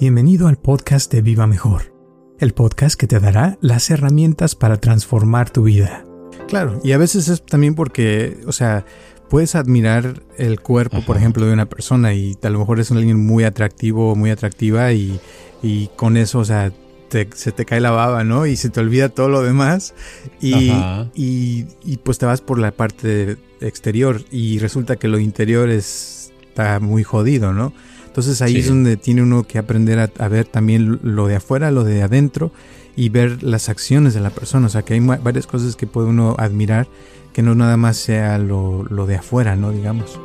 Bienvenido al podcast de Viva Mejor, el podcast que te dará las herramientas para transformar tu vida. Claro, y a veces es también porque, o sea, puedes admirar el cuerpo, por ejemplo, de una persona y a lo mejor es alguien muy atractivo o muy atractiva y, y con eso, o sea, se te cae la baba, ¿no? Y se te olvida todo lo demás y, y, y, pues te vas por la parte exterior y resulta que lo interior está muy jodido, ¿no? Entonces ahí es donde tiene uno que aprender a, ver también lo de afuera, lo de adentro y ver las acciones de la persona. O sea que hay varias cosas que puede uno admirar que no nada más sea lo, lo de afuera, ¿no? Digamos.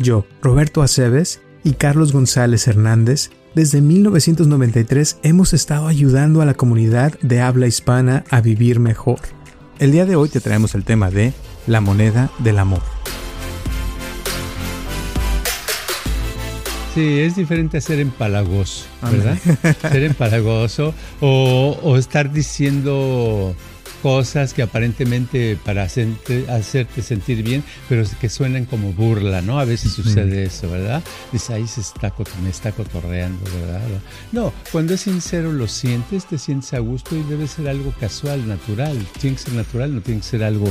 Yo, Roberto Aceves y Carlos González Hernández, desde 1993 hemos estado ayudando a la comunidad de habla hispana a vivir mejor. El día de hoy te traemos el tema de la moneda del amor. Sí, es diferente a ser empalagoso, ¿verdad? ser empalagoso o, o, estar diciendo cosas que aparentemente para hacerte, hacerte, sentir bien, pero que suenan como burla, ¿no? A veces sucede eso, ¿verdad? Dice, ahí se está, me está cotorreando, ¿verdad? No, cuando es sincero lo sientes, te sientes a gusto y debe ser algo casual, natural. Tiene que ser natural, no tiene que ser algo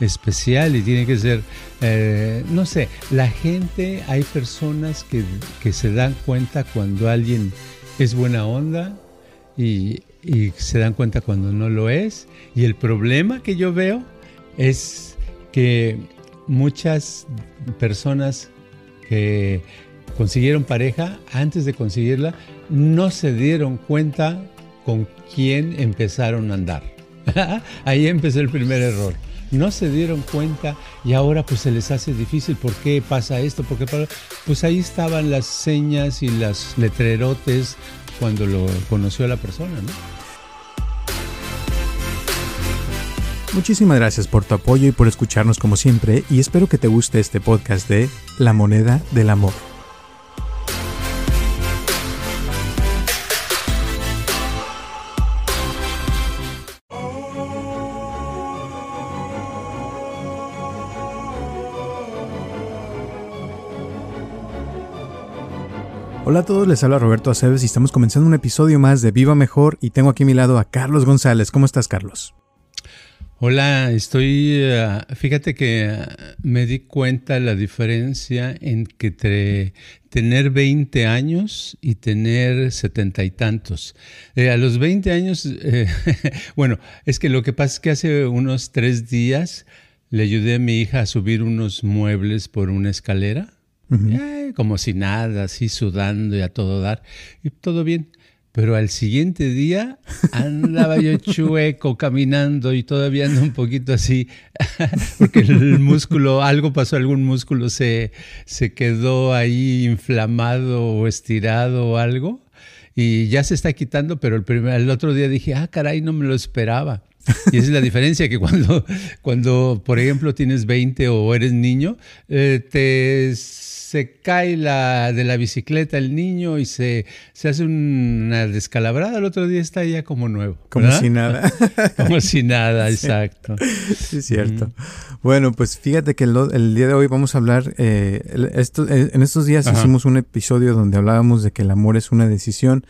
especial y tiene que ser, eh, no sé, la gente, hay personas que, que, se dan cuenta cuando alguien es buena onda y, y, se dan cuenta cuando no lo es. Y el problema que yo veo es que muchas personas que consiguieron pareja, antes de conseguirla, no se dieron cuenta con quién empezaron a andar. Ahí empezó el primer error no se dieron cuenta y ahora pues se les hace difícil. ¿Por qué pasa esto? Porque pues ahí estaban las señas y las letrerotes cuando lo conoció la persona, ¿no? Muchísimas gracias por tu apoyo y por escucharnos como siempre y espero que te guste este podcast de La moneda del amor. Hola a todos, les habla Roberto Aceves y estamos comenzando un episodio más de Viva Mejor y tengo aquí a mi lado a Carlos González. ¿Cómo estás, Carlos? Hola, estoy, eh, fíjate que eh, me di cuenta la diferencia entre tener 20 años y tener setenta y tantos. Eh, a los 20 años, bueno, es que lo que pasa es que hace unos tres días le ayudé a mi hija a subir unos muebles por una escalera como si nada, así sudando y a todo dar, y todo bien. Pero al siguiente día andaba yo chueco caminando y todavía ando un poquito así, porque el músculo, algo pasó, algún músculo se, se quedó ahí inflamado o estirado o algo y ya se está quitando, pero el, primer, el otro día dije, ah, caray, no me lo esperaba. Y esa es la diferencia, que cuando, cuando por ejemplo, tienes 20 o eres niño, eh, te se cae la, de la bicicleta el niño y se, se hace una descalabrada, el otro día está ya como nuevo. Como si nada. como si nada, exacto. Sí, es cierto. Bueno, pues fíjate que el, día de hoy vamos a hablar, eh, esto, eh, en estos días hicimos un episodio donde hablábamos de que el amor es una decisión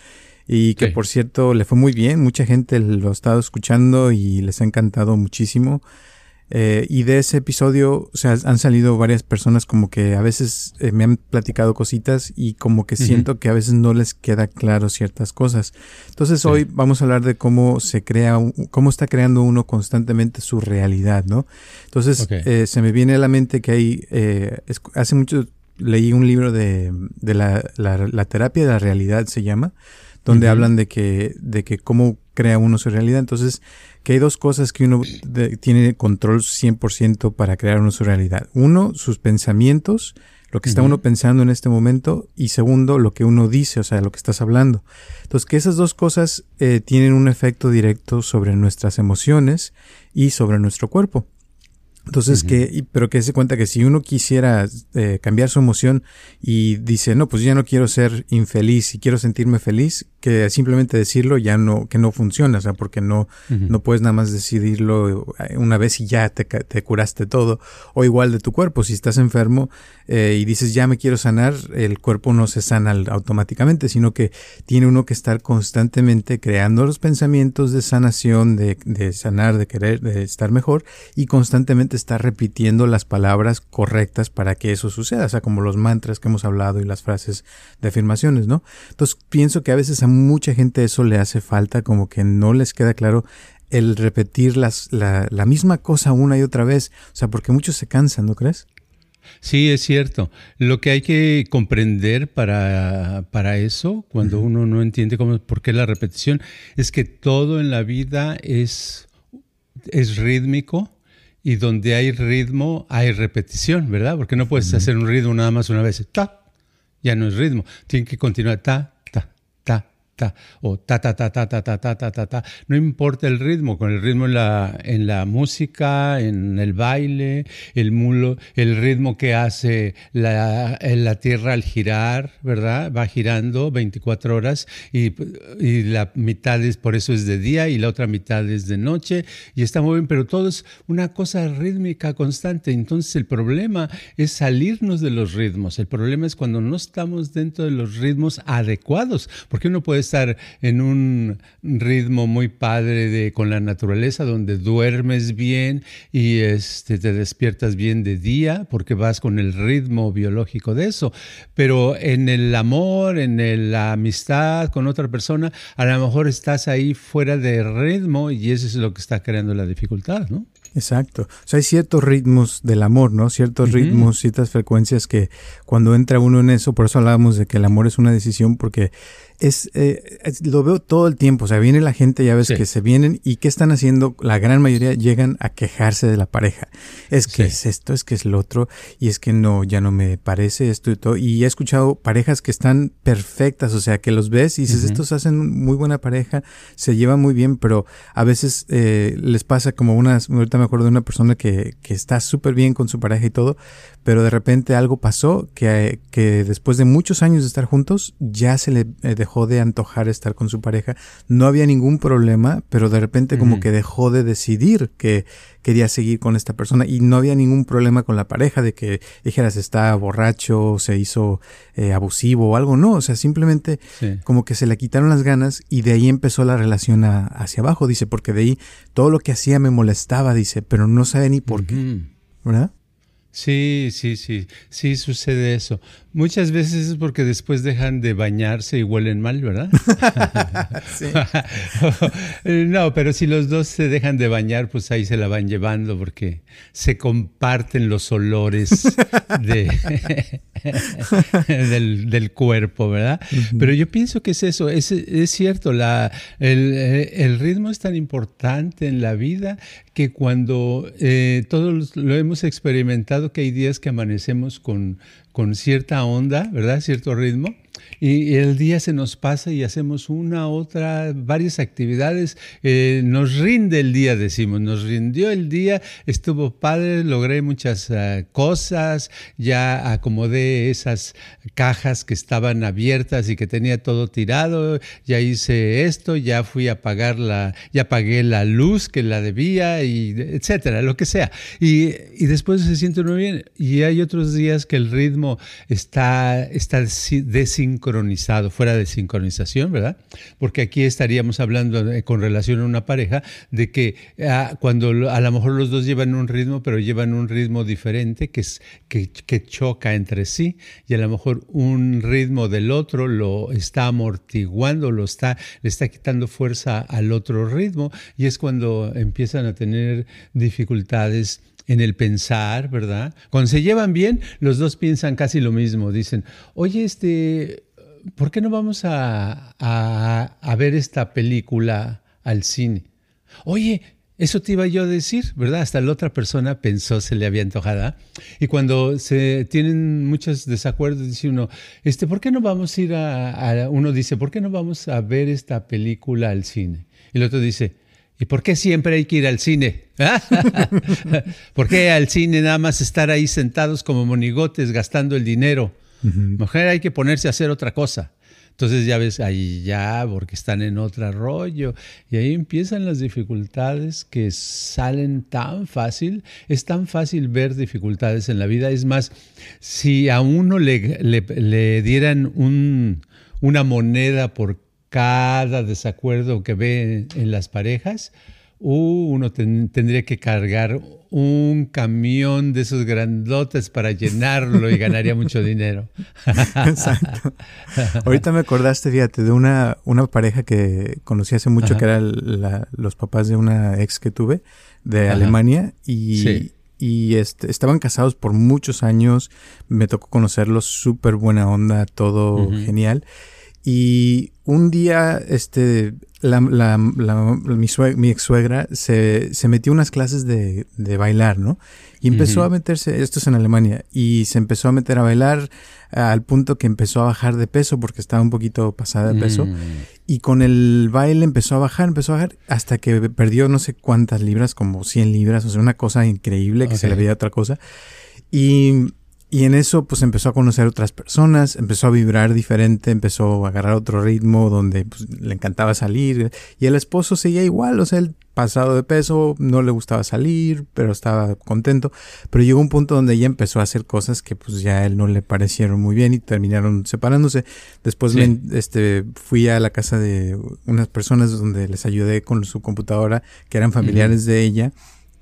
y que por cierto le fue muy bien, mucha gente lo ha estado escuchando y les ha encantado muchísimo. Eh, y de ese episodio, o sea, han salido varias personas como que a veces eh, me han platicado cositas y como que siento que a veces no les queda claro ciertas cosas. Entonces hoy vamos a hablar de cómo se crea, cómo está creando uno constantemente su realidad, ¿no? Entonces eh, se me viene a la mente que hay, hace mucho leí un libro de, de la, la, terapia de la realidad se llama, donde hablan de que, de que cómo crea uno su realidad. Entonces, que hay dos cosas que uno tiene control 100% para crear uno su realidad. Uno, sus pensamientos, lo que está uno pensando en este momento, y segundo, lo que uno dice, o sea, lo que estás hablando. Entonces, que esas dos cosas eh, tienen un efecto directo sobre nuestras emociones y sobre nuestro cuerpo. Entonces, que, pero que se cuenta que si uno quisiera eh, cambiar su emoción y dice, no, pues ya no quiero ser infeliz y quiero sentirme feliz, que simplemente decirlo ya no, que no funciona, o sea, porque no, no puedes nada más decidirlo eh, una vez y ya te, te, curaste todo. O igual de tu cuerpo, si estás enfermo eh, y dices ya me quiero sanar, el cuerpo no se sana automáticamente, sino que tiene uno que estar constantemente creando los pensamientos de sanación, de, de sanar, de querer, de estar mejor y constantemente estar repitiendo las palabras correctas para que eso suceda, o sea, como los mantras que hemos hablado y las frases de afirmaciones, ¿no? Entonces pienso que a veces a mucha gente eso le hace falta, como que no les queda claro el repetir las, la, la misma cosa una y otra vez. O sea, porque muchos se cansan, ¿no crees? Sí, es cierto. Lo que hay que comprender para, para eso, cuando uno no entiende cómo, por qué la repetición, es que todo en la vida es, es rítmico y donde hay ritmo hay repetición, ¿verdad? Porque no puedes hacer un ritmo nada más una vez, ta, ya no es ritmo, tiene que continuar ta, o ta ta ta ta ta ta ta ta ta ta. No importa el ritmo, con el ritmo en la, en la música, en el baile, el mulo, el ritmo que hace la, la tierra al girar, ¿verdad? Va girando 24 horas y, y, la mitad es, por eso es de día y la otra mitad es de noche y está muy bien, pero todo es una cosa rítmica constante. Entonces el problema es salirnos de los ritmos. El problema es cuando no estamos dentro de los ritmos adecuados, porque uno puede estar en un ritmo muy padre de, con la naturaleza, donde duermes bien y este, te despiertas bien de día, porque vas con el ritmo biológico de eso. Pero en el amor, en la amistad con otra persona, a lo mejor estás ahí fuera de ritmo y eso es lo que está creando la dificultad, ¿no? Exacto. O sea, hay ciertos ritmos del amor, ¿no? Ciertos ritmos, ciertas frecuencias que cuando entra uno en eso, por eso hablábamos de que el amor es una decisión, porque eh, es, lo veo todo el tiempo. O sea, viene la gente, ya ves que se vienen y ¿qué están haciendo? La gran mayoría llegan a quejarse de la pareja. Es que es esto, es que es lo otro, y es que no, ya no me parece esto y todo. Y he escuchado parejas que están perfectas, o sea, que los ves y dices, estos hacen muy buena pareja, se llevan muy bien, pero a veces eh, les pasa como una, ahorita me acuerdo de una persona que, que está súper bien con su pareja y todo, pero de repente algo pasó que, que después de muchos años de estar juntos ya se le eh, dejó de antojar estar con su pareja. No había ningún problema, pero de repente como que dejó de decidir que quería seguir con esta persona y no había ningún problema con la pareja de que dijeras está borracho, se hizo eh, abusivo o algo, no, o sea, simplemente como que se le quitaron las ganas y de ahí empezó la relación hacia abajo, dice, porque de ahí todo lo que hacía me molestaba, dice, pero no sabe ni por qué, ¿verdad? Sí, sí, sí, sí sucede eso. Muchas veces es porque después dejan de bañarse y huelen mal, ¿verdad? sí. no, pero si los dos se dejan de bañar, pues ahí se la van llevando porque se comparten los olores de, del, cuerpo, ¿verdad? Pero yo pienso que es eso, es, es cierto, la, el, el, ritmo es tan importante en la vida que cuando eh, todos lo hemos experimentado, que hay días que amanecemos con con cierta onda, ¿verdad? Cierto ritmo y el día se nos pasa y hacemos una, otra, varias actividades. Eh, nos rinde el día, decimos, nos rindió el día, estuvo padre, logré muchas eh, cosas, ya acomodé esas cajas que estaban abiertas y que tenía todo tirado, ya hice esto, ya fui a pagar la, ya pagué la luz que la debía, y etcétera, lo que sea. Y, y después se siente uno bien. Y hay otros días que el ritmo está, está desincronizado fuera de sincronización, ¿verdad? Porque aquí estaríamos hablando con relación a una pareja de que ah, cuando a lo mejor los dos llevan un ritmo, pero llevan un ritmo diferente que, es, que choca entre sí y a lo mejor un ritmo del otro lo está amortiguando, lo está, le está quitando fuerza al otro ritmo y es cuando empiezan a tener dificultades en el pensar, ¿verdad? Cuando se llevan bien, los dos piensan casi lo mismo. Dicen, oye, este, ¿por qué no vamos a, a, ver esta película al cine? Oye, eso te iba yo a decir, ¿verdad? Hasta la otra persona pensó, se le había antojada. Y cuando se tienen muchos desacuerdos, dice uno, este, ¿por qué no vamos a ir a, Uno dice, ¿por qué no vamos a ver esta película al cine? Y el otro dice, ¿y por qué siempre hay que ir al cine? ¿Por qué al cine nada más estar ahí sentados como monigotes gastando el dinero? Mujer hay que ponerse a hacer otra cosa. Entonces ya ves, ahí ya, porque están en otro rollo. Y ahí empiezan las dificultades que salen tan fácil. Es tan fácil ver dificultades en la vida. Es más, si a uno le, le, dieran un, una moneda por cada desacuerdo que ve en las parejas, uh, uno tendría que cargar un camión de esos grandotes para llenarlo y ganaría mucho dinero. Exacto. Ahorita me acordaste, fíjate, de una, una pareja que conocí hace mucho, que eran los papás de una ex que tuve de Alemania y, y este, estaban casados por muchos años. Me tocó conocerlos, súper buena onda, todo genial. Y un día, este, la, la, mi, mi, ex suegra se, se metió unas clases de, de bailar, ¿no? Y empezó a meterse, esto es en Alemania, y se empezó a meter a bailar al punto que empezó a bajar de peso porque estaba un poquito pasada de peso. Mm. Y con el baile empezó a bajar, empezó a bajar, hasta que perdió no sé cuántas libras, como 100 libras, o sea, una cosa increíble que se le veía otra cosa. Y y en eso pues empezó a conocer otras personas, empezó a vibrar diferente, empezó a agarrar otro ritmo donde pues, le encantaba salir. Y el esposo seguía igual, o sea, el pasado de peso, no le gustaba salir, pero estaba contento. Pero llegó un punto donde ella empezó a hacer cosas que pues ya a él no le parecieron muy bien y terminaron separándose. Después este, fui a la casa de unas personas donde les ayudé con su computadora, que eran familiares de ella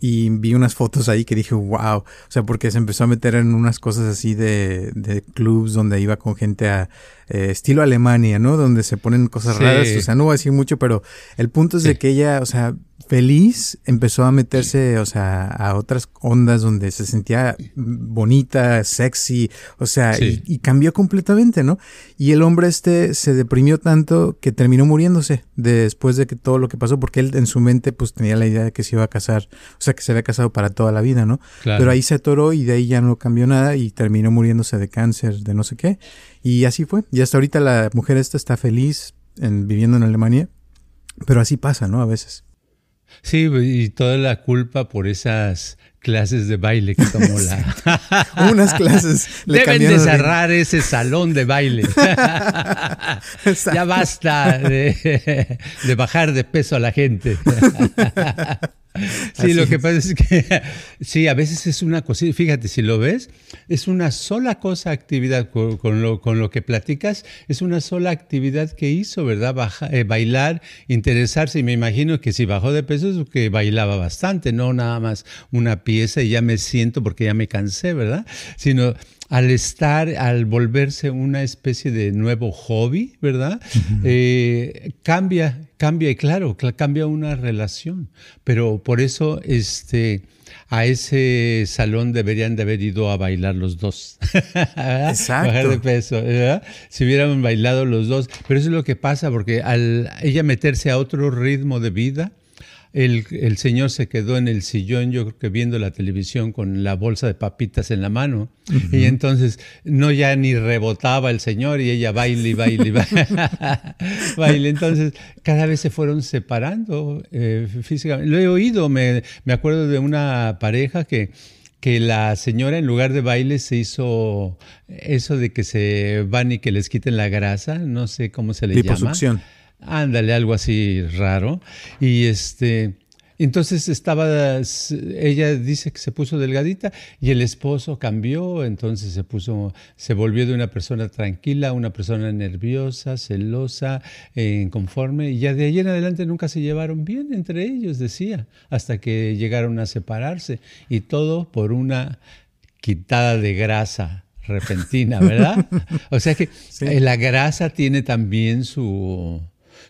y vi unas fotos ahí que dije, wow, o sea, porque se empezó a meter en unas cosas así de, de clubs donde iba con gente a eh, estilo Alemania, ¿no? Donde se ponen cosas raras, o sea, no voy a decir mucho, pero el punto es de que ella, o sea, feliz, empezó a meterse, o sea, a otras ondas donde se sentía bonita, sexy, o sea, y, cambió completamente, ¿no? Y el hombre este se deprimió tanto que terminó muriéndose después de que todo lo que pasó, porque él en su mente pues tenía la idea de que se iba a casar, o sea, que se había casado para toda la vida, ¿no? Pero ahí se atoró y de ahí ya no cambió nada y terminó muriéndose de cáncer, de no sé qué. Y así fue. Y hasta ahorita la mujer esta está feliz en, viviendo en Alemania, pero así pasa, ¿no? A veces. Sí, y toda la culpa por esas clases de baile que tomó la. Unas clases. Deben de cerrar ese salón de baile. ya basta de, de, bajar de peso a la gente. Sí, lo que pasa es que sí, a veces es una cosa, fíjate, si lo ves, es una sola cosa, actividad con, lo, con lo que platicas, es una sola actividad que hizo, ¿verdad? Eh, bailar, interesarse, y me imagino que si bajó de peso es que bailaba bastante, no nada más una pieza y ya me siento porque ya me cansé, ¿verdad? Sino al estar, al volverse una especie de nuevo hobby, ¿verdad? Eh, cambia, cambia, y claro, cambia una relación. Pero por eso, este, a ese salón deberían de haber ido a bailar los dos. Exacto. Bajar de peso, ¿verdad? Si hubieran bailado los dos. Pero eso es lo que pasa, porque al ella meterse a otro ritmo de vida, el, señor se quedó en el sillón, yo creo que viendo la televisión con la bolsa de papitas en la mano. Y entonces no ya ni rebotaba el señor y ella baile y baile y baile. Entonces cada vez se fueron separando eh, físicamente. Lo he oído, me, me acuerdo de una pareja que que la señora en lugar de baile se hizo eso de que se van y que les quiten la grasa, no sé cómo se le llama. Ándale, algo así raro. Y este, entonces estaba, ella dice que se puso delgadita y el esposo cambió, entonces se puso, se volvió de una persona tranquila, una persona nerviosa, celosa, inconforme, y ya de ahí en adelante nunca se llevaron bien entre ellos, decía, hasta que llegaron a separarse y todo por una quitada de grasa repentina, ¿verdad? o sea que la grasa tiene también su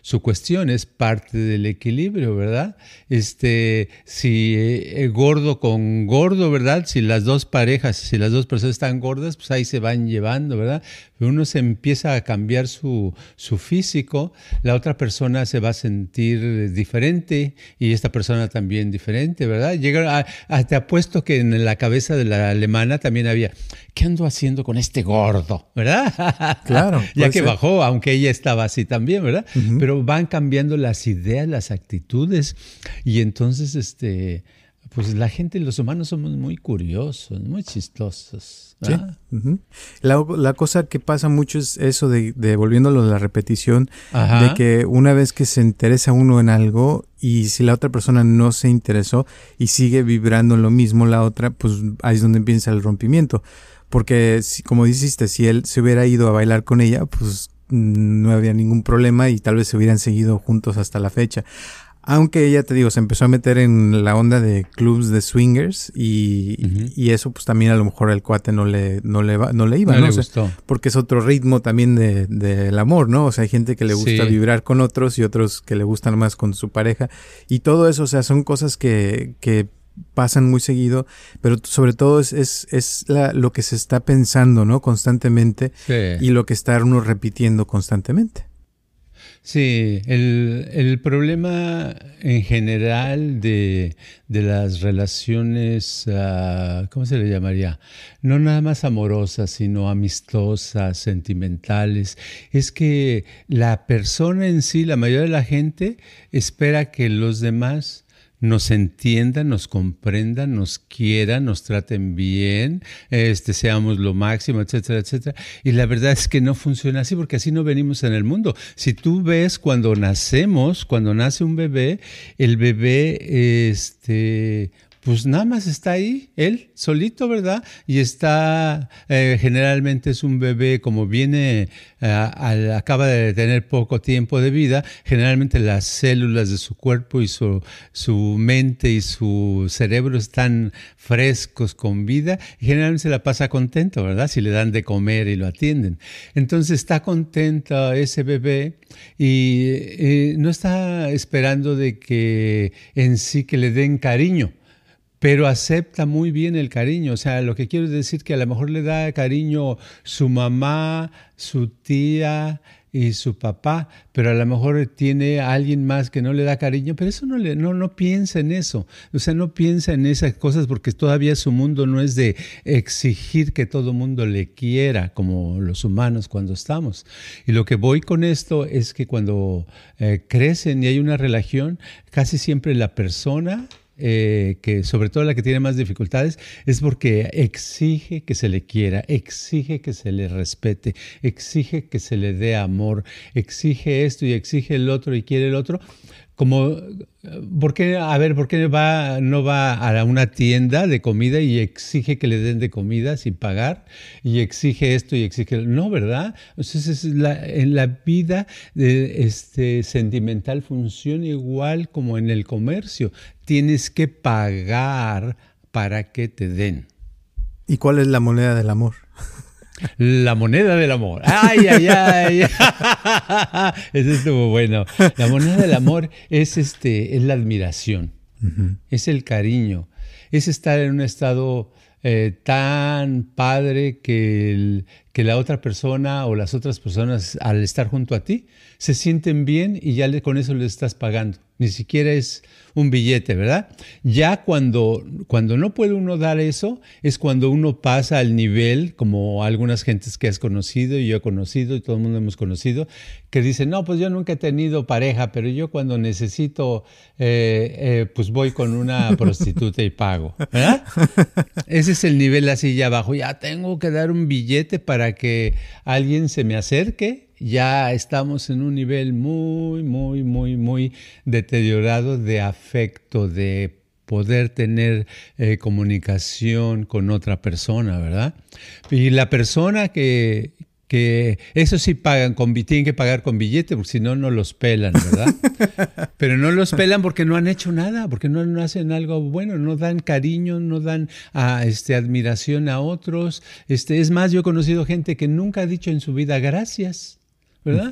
su cuestión, es parte del equilibrio, ¿verdad? Este, si eh, gordo con gordo, ¿verdad? Si las dos parejas, si las dos personas están gordas, pues ahí se van llevando, ¿verdad? Uno se empieza a cambiar su, su físico, la otra persona se va a sentir diferente y esta persona también diferente, ¿verdad? Llega a, te apuesto que en la cabeza de la alemana también había, ¿qué ando haciendo con este gordo? ¿Verdad? Claro. ya que bajó, aunque ella estaba así también, ¿verdad? Pero van cambiando las ideas, las actitudes y entonces, este pues la gente, los humanos somos muy curiosos, muy chistosos. Sí. la, cosa que pasa mucho es eso de, de volviéndolo a la repetición, de que una vez que se interesa uno en algo y si la otra persona no se interesó y sigue vibrando en lo mismo la otra, pues ahí es donde empieza el rompimiento. Porque, si, como dijiste, si él se hubiera ido a bailar con ella, pues no había ningún problema y tal vez se hubieran seguido juntos hasta la fecha. Aunque ella, te digo, se empezó a meter en la onda de clubs de swingers y, y eso pues también a lo mejor al cuate no le, no le, no le iba, ¿no? Le gustó. porque es otro ritmo también del de, amor, ¿no? O sea, hay gente que le gusta vibrar con otros y otros que le gustan más con su pareja. Y todo eso, o sea, son cosas que, que pasan muy seguido, pero sobre todo es, es, es la, lo que se está pensando, ¿no? Constantemente y lo que está uno repitiendo constantemente. Sí, el, problema en general de, las relaciones, uh, ¿cómo se le llamaría? No nada más amorosas, sino amistosas, sentimentales, es que la persona en sí, la mayoría de la gente, espera que los demás nos entiendan, nos comprendan, nos quieran, nos traten bien, este, seamos lo máximo, etcétera, etcétera. Y la verdad es que no funciona así porque así no venimos en el mundo. Si tú ves cuando nacemos, cuando nace un bebé, el bebé, este, pues nada más está ahí, él solito, ¿verdad? Y está, eh, generalmente es un bebé como viene, eh, acaba de tener poco tiempo de vida, generalmente las células de su cuerpo y su, su mente y su cerebro están frescos con vida y generalmente se la pasa contento, ¿verdad? Si le dan de comer y lo atienden. Entonces está contento ese bebé y eh, no está esperando de que en sí que le den cariño pero acepta muy bien el cariño. O sea, lo que quiero decir que a lo mejor le da cariño su mamá, su tía y su papá, pero a lo mejor tiene a alguien más que no le da cariño, pero eso no, le, no, no piensa en eso. O sea, no piensa en esas cosas porque todavía su mundo no es de exigir que todo mundo le quiera, como los humanos cuando estamos. Y lo que voy con esto es que cuando eh, crecen y hay una relación, casi siempre la persona eh, que sobre todo la que tiene más dificultades, es porque exige que se le quiera, exige que se le respete, exige que se le dé amor, exige esto y exige el otro y quiere el otro, como, ¿por qué, a ver, ¿por qué va, no va a una tienda de comida y exige que le den de comida sin pagar? Y exige esto y exige... No, ¿verdad? Entonces, en la vida este, sentimental funciona igual como en el comercio. Tienes que pagar para que te den. ¿Y cuál es la moneda del amor? La moneda del amor. Ay, ay, ay. Eso estuvo bueno. La moneda del amor es este, es la admiración, es el cariño, es estar en un estado eh, tan padre que, que la otra persona o las otras personas al estar junto a ti se sienten bien y ya le, con eso le estás pagando. Ni siquiera es un billete, ¿verdad? Ya cuando, cuando no puede uno dar eso, es cuando uno pasa al nivel, como algunas gentes que has conocido y yo he conocido y todo el mundo hemos conocido, que dicen, no, pues yo nunca he tenido pareja, pero yo cuando necesito, eh, eh, pues voy con una prostituta y pago, ¿verdad? Ese es el nivel así ya abajo. Ya tengo que dar un billete para que alguien se me acerque ya estamos en un nivel muy, muy, muy, muy deteriorado de afecto, de poder tener eh, comunicación con otra persona, ¿verdad? Y la persona que, que eso sí pagan, con, tienen que pagar con billete, porque si no, no los pelan, ¿verdad? Pero no los pelan porque no han hecho nada, porque no, hacen algo bueno, no dan cariño, no dan ah, este, admiración a otros. Este, es más, yo he conocido gente que nunca ha dicho en su vida gracias. ¿Verdad?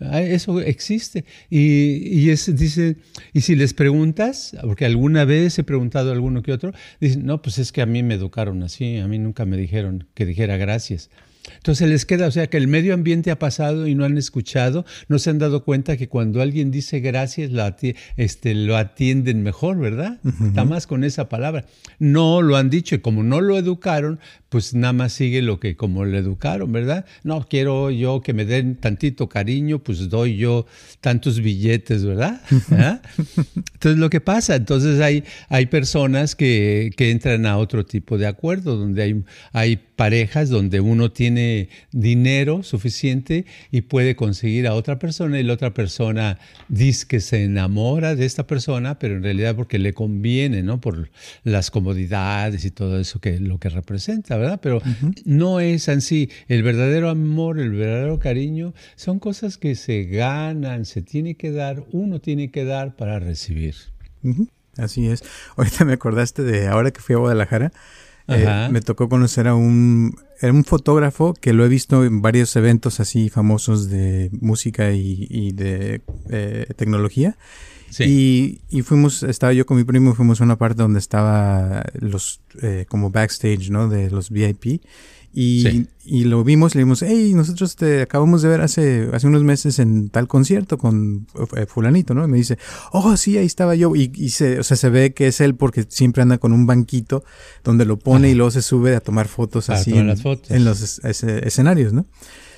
Eso existe. Y, y es, dice, y si les preguntas, porque alguna vez he preguntado a alguno que otro, dicen, no, pues es que a mí me educaron así, a mí nunca me dijeron que dijera gracias. Entonces les queda, o sea, que el medio ambiente ha pasado y no han escuchado, no se han dado cuenta que cuando alguien dice gracias, lo, este, lo atienden mejor, ¿verdad? Está más con esa palabra. No lo han dicho y como no lo educaron, pues nada más sigue lo que como le educaron, ¿verdad? No quiero yo que me den tantito cariño, pues doy yo tantos billetes, ¿verdad? ¿Ah? Entonces lo que pasa, entonces hay, hay personas que, que entran a otro tipo de acuerdo, donde hay, hay parejas donde uno tiene dinero suficiente y puede conseguir a otra persona y la otra persona dice que se enamora de esta persona, pero en realidad porque le conviene, ¿no? Por las comodidades y todo eso que lo que representa, ¿verdad? Pero no es así. El verdadero amor, el verdadero cariño son cosas que se ganan, se tiene que dar, uno tiene que dar para recibir. Así es. Ahorita me acordaste de ahora que fui a Guadalajara, eh, me tocó conocer a un, un fotógrafo que lo he visto en varios eventos así famosos de música y, de eh, tecnología. Y, y, fuimos, estaba yo con mi primo, fuimos a una parte donde estaba los, eh, como backstage, ¿no? De los VIP. Y, y, lo vimos, le dimos, hey, nosotros te acabamos de ver hace, hace unos meses en tal concierto con eh, fulanito, ¿no? Y me dice, oh, sí, ahí estaba yo. Y, y se, o sea, se ve que es él porque siempre anda con un banquito donde lo pone y luego se sube a tomar fotos así en, en, los escenarios, ¿no?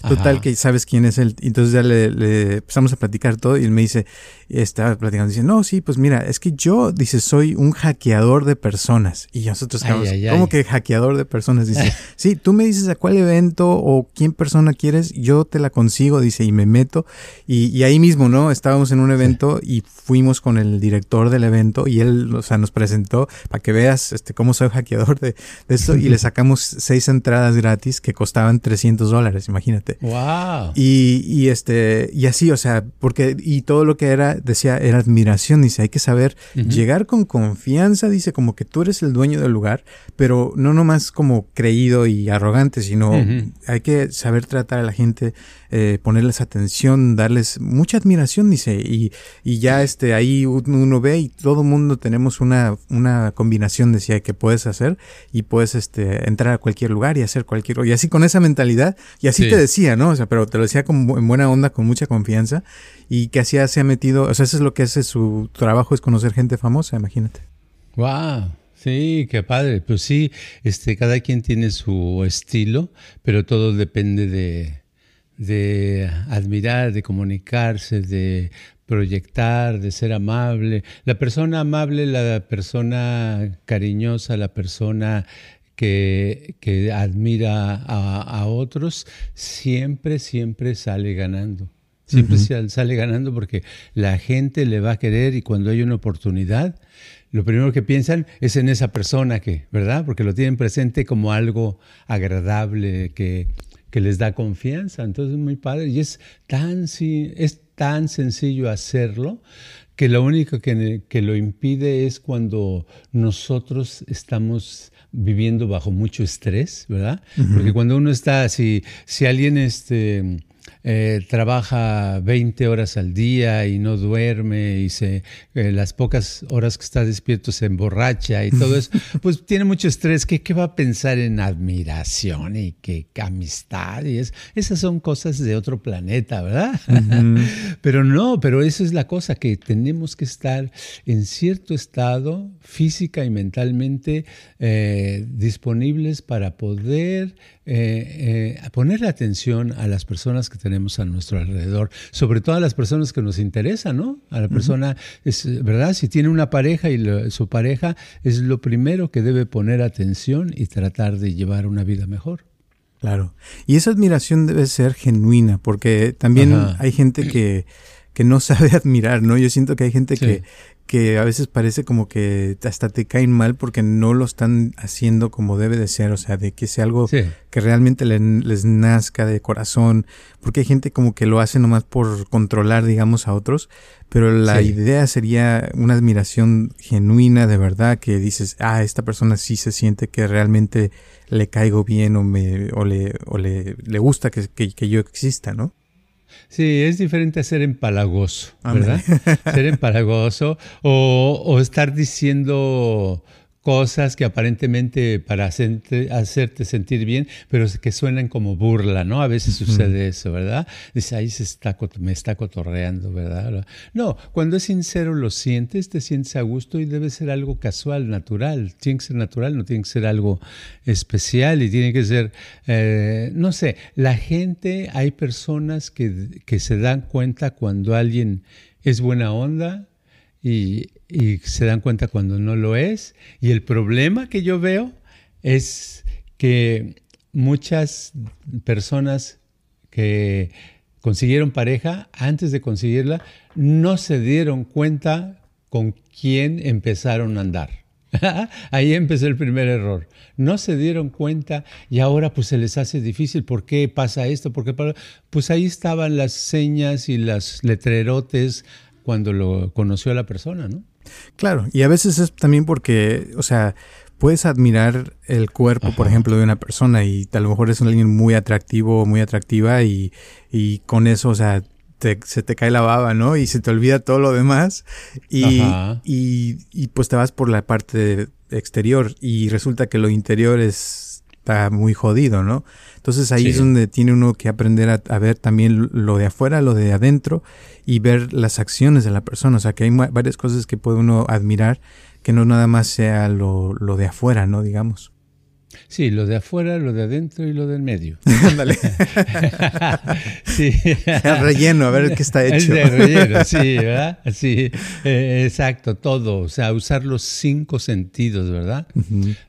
Total, que sabes quién es él. Entonces ya le, empezamos a platicar todo y él me dice, estaba platicando, dice, no, sí, pues mira, es que yo, dice, soy un hackeador de personas. Y nosotros, ¿cómo que hackeador de personas? Dice, sí, tú me dices a cuál evento o quién persona quieres, yo te la consigo, dice, y me meto. Y, ahí mismo, ¿no? Estábamos en un evento y fuimos con el director del evento y él, o sea, nos presentó para que veas este, cómo soy hackeador de, de esto y le sacamos seis entradas gratis que costaban 300 dólares, imagínate. Wow. Y, y, este, y así, o sea, porque, y todo lo que era, decía, era admiración, dice, hay que saber llegar con confianza, dice, como que tú eres el dueño del lugar, pero no nomás como creído y arrogante, sino hay que saber tratar a la gente, eh, ponerles atención, darles mucha admiración, dice, y, y ya este, ahí uno ve y todo mundo tenemos una, una combinación, decía, que puedes hacer y puedes este, entrar a cualquier lugar y hacer cualquier, y así con esa mentalidad, y así te decía, ¿no? O sea, pero te lo decía como en buena onda, con mucha confianza. Y que así se ha metido, o sea, eso es lo que hace su trabajo, es conocer gente famosa, imagínate. ¡Wow! Sí, qué padre. Pues sí, este, cada quien tiene su estilo, pero todo depende de, de admirar, de comunicarse, de proyectar, de ser amable. La persona amable, la persona cariñosa, la persona que, admira a, otros, siempre, siempre sale ganando. Siempre sale ganando porque la gente le va a querer y cuando hay una oportunidad, lo primero que piensan es en esa persona que, ¿verdad? Porque lo tienen presente como algo agradable, que, que les da confianza. Entonces es muy padre y es tan, es tan sencillo hacerlo que lo único que, que, lo impide es cuando nosotros estamos viviendo bajo mucho estrés, ¿verdad? Porque cuando uno está, si, si alguien este, eh, trabaja 20 horas al día y no duerme y se, eh, las pocas horas que está despierto se emborracha y todo eso, pues tiene mucho estrés. ¿Qué, ¿Qué, va a pensar en admiración y qué amistad? Y es, esas son cosas de otro planeta, ¿verdad? pero no, pero esa es la cosa, que tenemos que estar en cierto estado física y mentalmente eh, disponibles para poder eh, ponerle atención a las personas que tenemos a nuestro alrededor, sobre todo a las personas que nos interesan, ¿no? A la persona, es, ¿verdad? Si tiene una pareja y su pareja es lo primero que debe poner atención y tratar de llevar una vida mejor. Claro. Y esa admiración debe ser genuina, porque también hay gente que, que no sabe admirar, ¿no? Yo siento que hay gente que, que a veces parece como que hasta te caen mal porque no lo están haciendo como debe de ser, o sea, de que sea algo que realmente les nazca de corazón, porque hay gente como que lo hace nomás por controlar, digamos, a otros, pero la idea sería una admiración genuina, de verdad, que dices, ah, esta persona sí se siente que realmente le caigo bien o, me, o, le, o le, le gusta que, que yo exista, ¿no? Sí, es diferente a ser empalagoso, ¿verdad? ser empalagoso o, o, estar diciendo cosas que aparentemente para hacerte, sentir bien, pero que suenan como burla, ¿no? A veces sucede eso, ¿verdad? Dice, ahí se está, me está cotorreando, ¿verdad? No, cuando es sincero lo sientes, te sientes a gusto y debe ser algo casual, natural. Tiene que ser natural, no tiene que ser algo especial y tiene que ser, eh, no sé, la gente, hay personas que, que se dan cuenta cuando alguien es buena onda y se dan cuenta cuando no lo es. Y el problema que yo veo es que muchas personas que consiguieron pareja, antes de conseguirla, no se dieron cuenta con quién empezaron a andar. Ahí empezó el primer error. No se dieron cuenta y ahora pues se les hace difícil. ¿Por qué pasa esto? ¿Por qué Pues ahí estaban las señas y las letrerotes cuando lo conoció a la persona, ¿no? Claro, y a veces es también porque, o sea, puedes admirar el cuerpo, por ejemplo, de una persona y a lo mejor es alguien muy atractivo o muy atractiva y, y con eso, o sea, se te cae la baba, ¿no? Y se te olvida todo lo demás y, y, y pues te vas por la parte exterior y resulta que lo interior es está muy jodido, ¿no? Entonces ahí es donde tiene uno que aprender a, ver también lo de afuera, lo de adentro y ver las acciones de la persona. O sea, que hay varias cosas que puede uno admirar que no nada más sea lo, lo de afuera, ¿no? Digamos. Sí, lo de afuera, lo de adentro y lo del medio. Ándale. sí. El relleno, a ver qué está hecho. El relleno, sí, ¿verdad? Sí, eh, exacto, todo. O sea, usar los cinco sentidos, ¿verdad?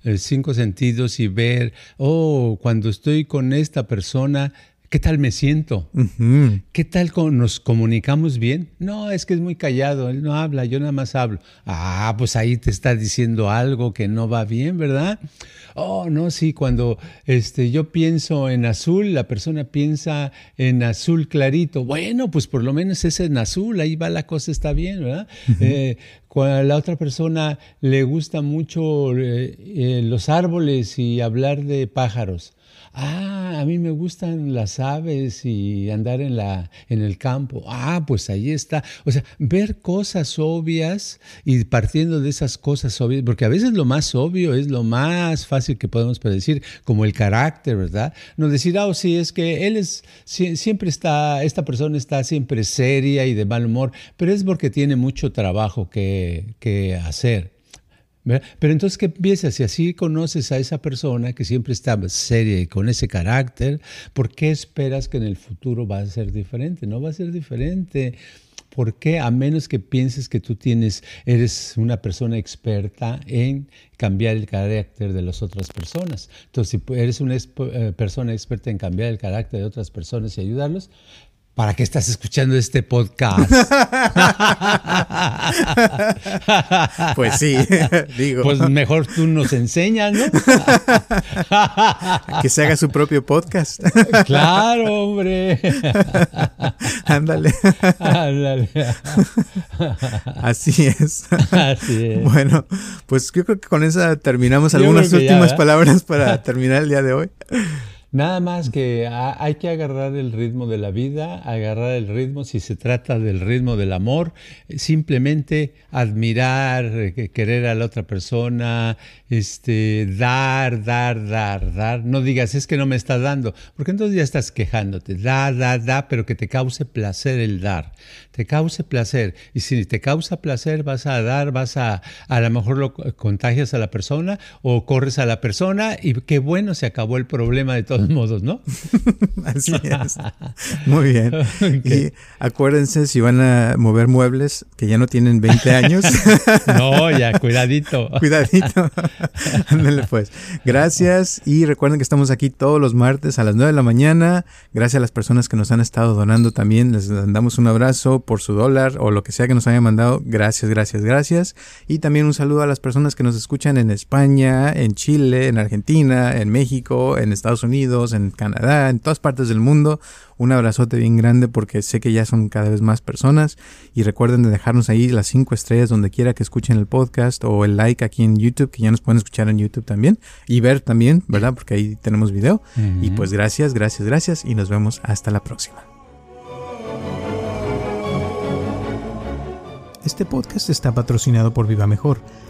Los cinco sentidos y ver, oh, cuando estoy con esta persona, ¿Qué tal me siento? ¿Qué tal nos comunicamos bien? No, es que es muy callado, él no habla, yo nada más hablo. Ah, pues ahí te está diciendo algo que no va bien, ¿verdad? Oh, no, sí, cuando este, yo pienso en azul, la persona piensa en azul clarito. Bueno, pues por lo menos es en azul, ahí va la cosa, está bien, ¿verdad? Eh, cuando a la otra persona le gusta mucho eh, eh, los árboles y hablar de pájaros ah, a mí me gustan las aves y andar en, la, en el campo. Ah, pues ahí está. O sea, ver cosas obvias y partiendo de esas cosas obvias, porque a veces lo más obvio es lo más fácil que podemos predecir, como el carácter, ¿verdad? No decir, ah, oh, sí, es que él es, siempre está, esta persona está siempre seria y de mal humor, pero es porque tiene mucho trabajo que, que hacer. Pero entonces, ¿qué piensas? Si así conoces a esa persona que siempre está seria y con ese carácter, ¿por qué esperas que en el futuro va a ser diferente? No va a ser diferente. ¿Por qué? A menos que pienses que tú tienes, eres una persona experta en cambiar el carácter de las otras personas. Entonces, si eres una eh, persona experta en cambiar el carácter de otras personas y ayudarlos, ¿Para qué estás escuchando este podcast? pues sí, digo. Pues mejor tú nos enseñas, ¿no? que se haga su propio podcast. claro, hombre. Ándale. Ándale. Así es. Así es. Bueno, pues yo creo que con esa terminamos algunas últimas palabras para terminar el día de hoy. Nada más que hay que agarrar el ritmo de la vida, agarrar el ritmo, si se trata del ritmo del amor, simplemente admirar, eh, querer a la otra persona, este, dar, dar, dar, dar. No digas, es que no me está dando, porque entonces ya estás quejándote. Da, da, da, pero que te cause placer el dar. Te cause placer. Y si te causa placer, vas a dar, vas a, a lo mejor lo contagias a la persona o corres a la persona y qué bueno, se acabó el problema de todo modos, ¿no? Así es. Muy bien. Y acuérdense, si van a mover muebles que ya no tienen 20 años. no, ya, cuidadito. cuidadito. Ándale pues. Gracias y recuerden que estamos aquí todos los martes a las 9 de la mañana. Gracias a las personas que nos han estado donando también. Les mandamos un abrazo por su dólar o lo que sea que nos hayan mandado. Gracias, gracias, gracias. Y también un saludo a las personas que nos escuchan en España, en Chile, en Argentina, en México, en Estados Unidos en Canadá, en todas partes del mundo. Un abrazote bien grande porque sé que ya son cada vez más personas. Y recuerden de dejarnos ahí las cinco estrellas donde quiera que escuchen el podcast o el like aquí en YouTube, que ya nos pueden escuchar en YouTube también y ver también, ¿verdad? Porque ahí tenemos video. Y pues gracias, gracias, gracias y nos vemos hasta la próxima. Este podcast está patrocinado por Viva Mejor.